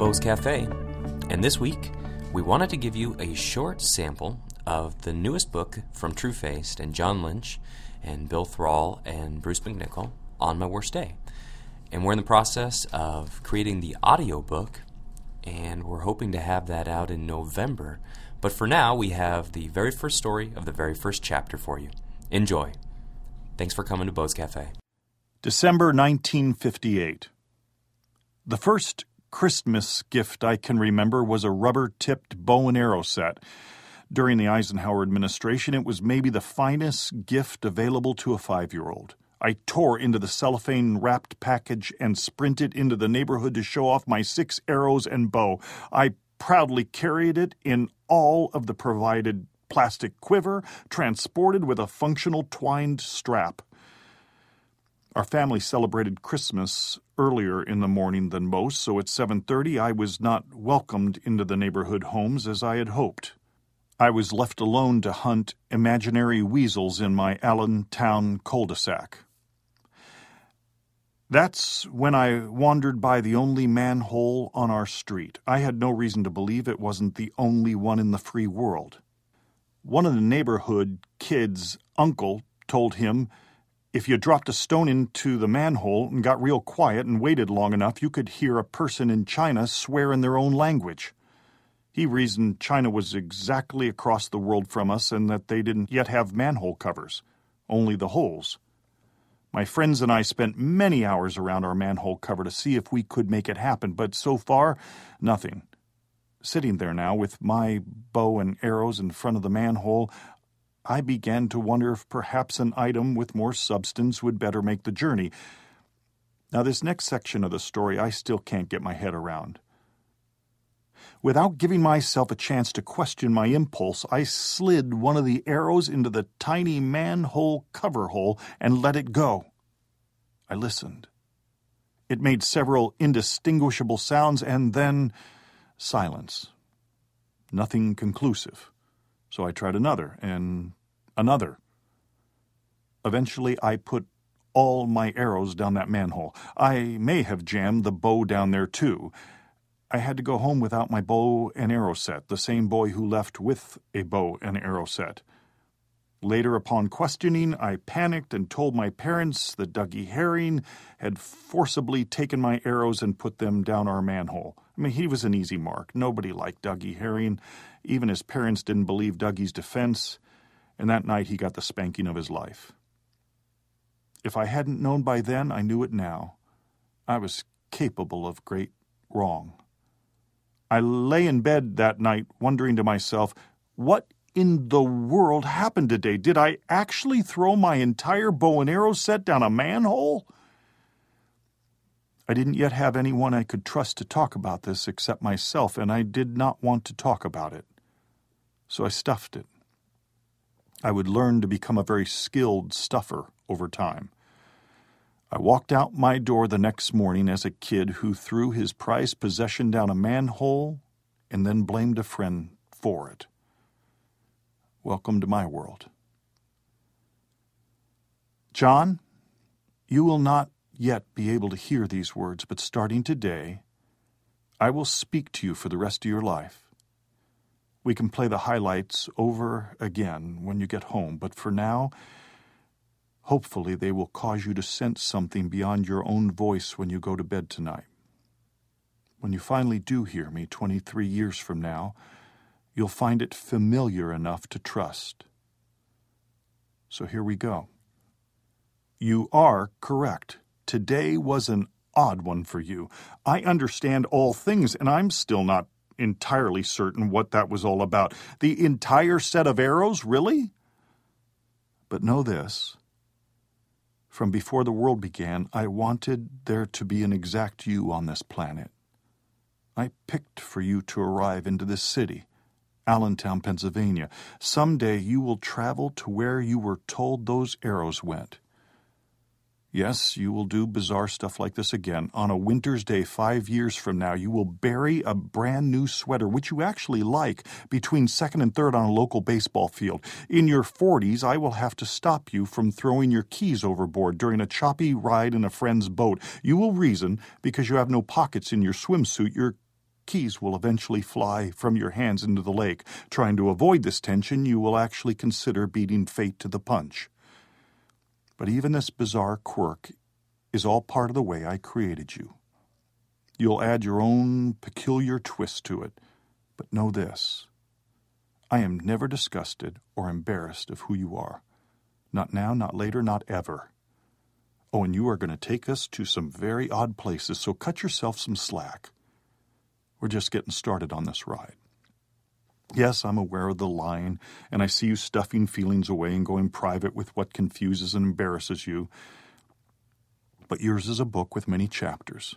Bo's Cafe, and this week we wanted to give you a short sample of the newest book from True Trueface and John Lynch and Bill Thrall and Bruce McNicol on my worst day. And we're in the process of creating the audio book, and we're hoping to have that out in November. But for now, we have the very first story of the very first chapter for you. Enjoy. Thanks for coming to Bo's Cafe. December 1958. The first Christmas gift I can remember was a rubber tipped bow and arrow set. During the Eisenhower administration, it was maybe the finest gift available to a five year old. I tore into the cellophane wrapped package and sprinted into the neighborhood to show off my six arrows and bow. I proudly carried it in all of the provided plastic quiver, transported with a functional twined strap. Our family celebrated Christmas earlier in the morning than most, so at 7:30 I was not welcomed into the neighborhood homes as I had hoped. I was left alone to hunt imaginary weasels in my Allentown cul-de-sac. That's when I wandered by the only manhole on our street. I had no reason to believe it wasn't the only one in the free world. One of the neighborhood kids' uncle told him if you dropped a stone into the manhole and got real quiet and waited long enough, you could hear a person in China swear in their own language. He reasoned China was exactly across the world from us and that they didn't yet have manhole covers, only the holes. My friends and I spent many hours around our manhole cover to see if we could make it happen, but so far, nothing. Sitting there now with my bow and arrows in front of the manhole, I began to wonder if perhaps an item with more substance would better make the journey. Now, this next section of the story I still can't get my head around. Without giving myself a chance to question my impulse, I slid one of the arrows into the tiny manhole cover hole and let it go. I listened. It made several indistinguishable sounds and then silence. Nothing conclusive. So I tried another and another. Eventually, I put all my arrows down that manhole. I may have jammed the bow down there too. I had to go home without my bow and arrow set, the same boy who left with a bow and arrow set. Later, upon questioning, I panicked and told my parents that Dougie Herring had forcibly taken my arrows and put them down our manhole. I mean, he was an easy mark. Nobody liked Dougie Herring. Even his parents didn't believe Dougie's defense, and that night he got the spanking of his life. If I hadn't known by then, I knew it now. I was capable of great wrong. I lay in bed that night wondering to myself, what in the world happened today? Did I actually throw my entire bow and arrow set down a manhole? I didn't yet have anyone I could trust to talk about this except myself, and I did not want to talk about it. So I stuffed it. I would learn to become a very skilled stuffer over time. I walked out my door the next morning as a kid who threw his prized possession down a manhole and then blamed a friend for it. Welcome to my world. John, you will not yet be able to hear these words, but starting today, I will speak to you for the rest of your life. We can play the highlights over again when you get home, but for now, hopefully they will cause you to sense something beyond your own voice when you go to bed tonight. When you finally do hear me 23 years from now, you'll find it familiar enough to trust. So here we go. You are correct. Today was an odd one for you. I understand all things, and I'm still not entirely certain what that was all about. The entire set of arrows, really? But know this. From before the world began, I wanted there to be an exact you on this planet. I picked for you to arrive into this city. Allentown, Pennsylvania. Someday you will travel to where you were told those arrows went. Yes, you will do bizarre stuff like this again. On a winter's day five years from now, you will bury a brand new sweater, which you actually like, between second and third on a local baseball field. In your 40s, I will have to stop you from throwing your keys overboard during a choppy ride in a friend's boat. You will reason, because you have no pockets in your swimsuit, you're keys will eventually fly from your hands into the lake. Trying to avoid this tension, you will actually consider beating fate to the punch. But even this bizarre quirk is all part of the way I created you. You'll add your own peculiar twist to it, but know this I am never disgusted or embarrassed of who you are. Not now, not later, not ever. Oh, and you are going to take us to some very odd places, so cut yourself some slack. We're just getting started on this ride. Yes, I'm aware of the line, and I see you stuffing feelings away and going private with what confuses and embarrasses you. But yours is a book with many chapters,